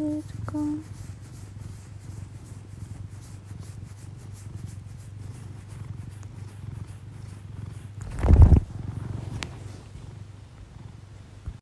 Let's go.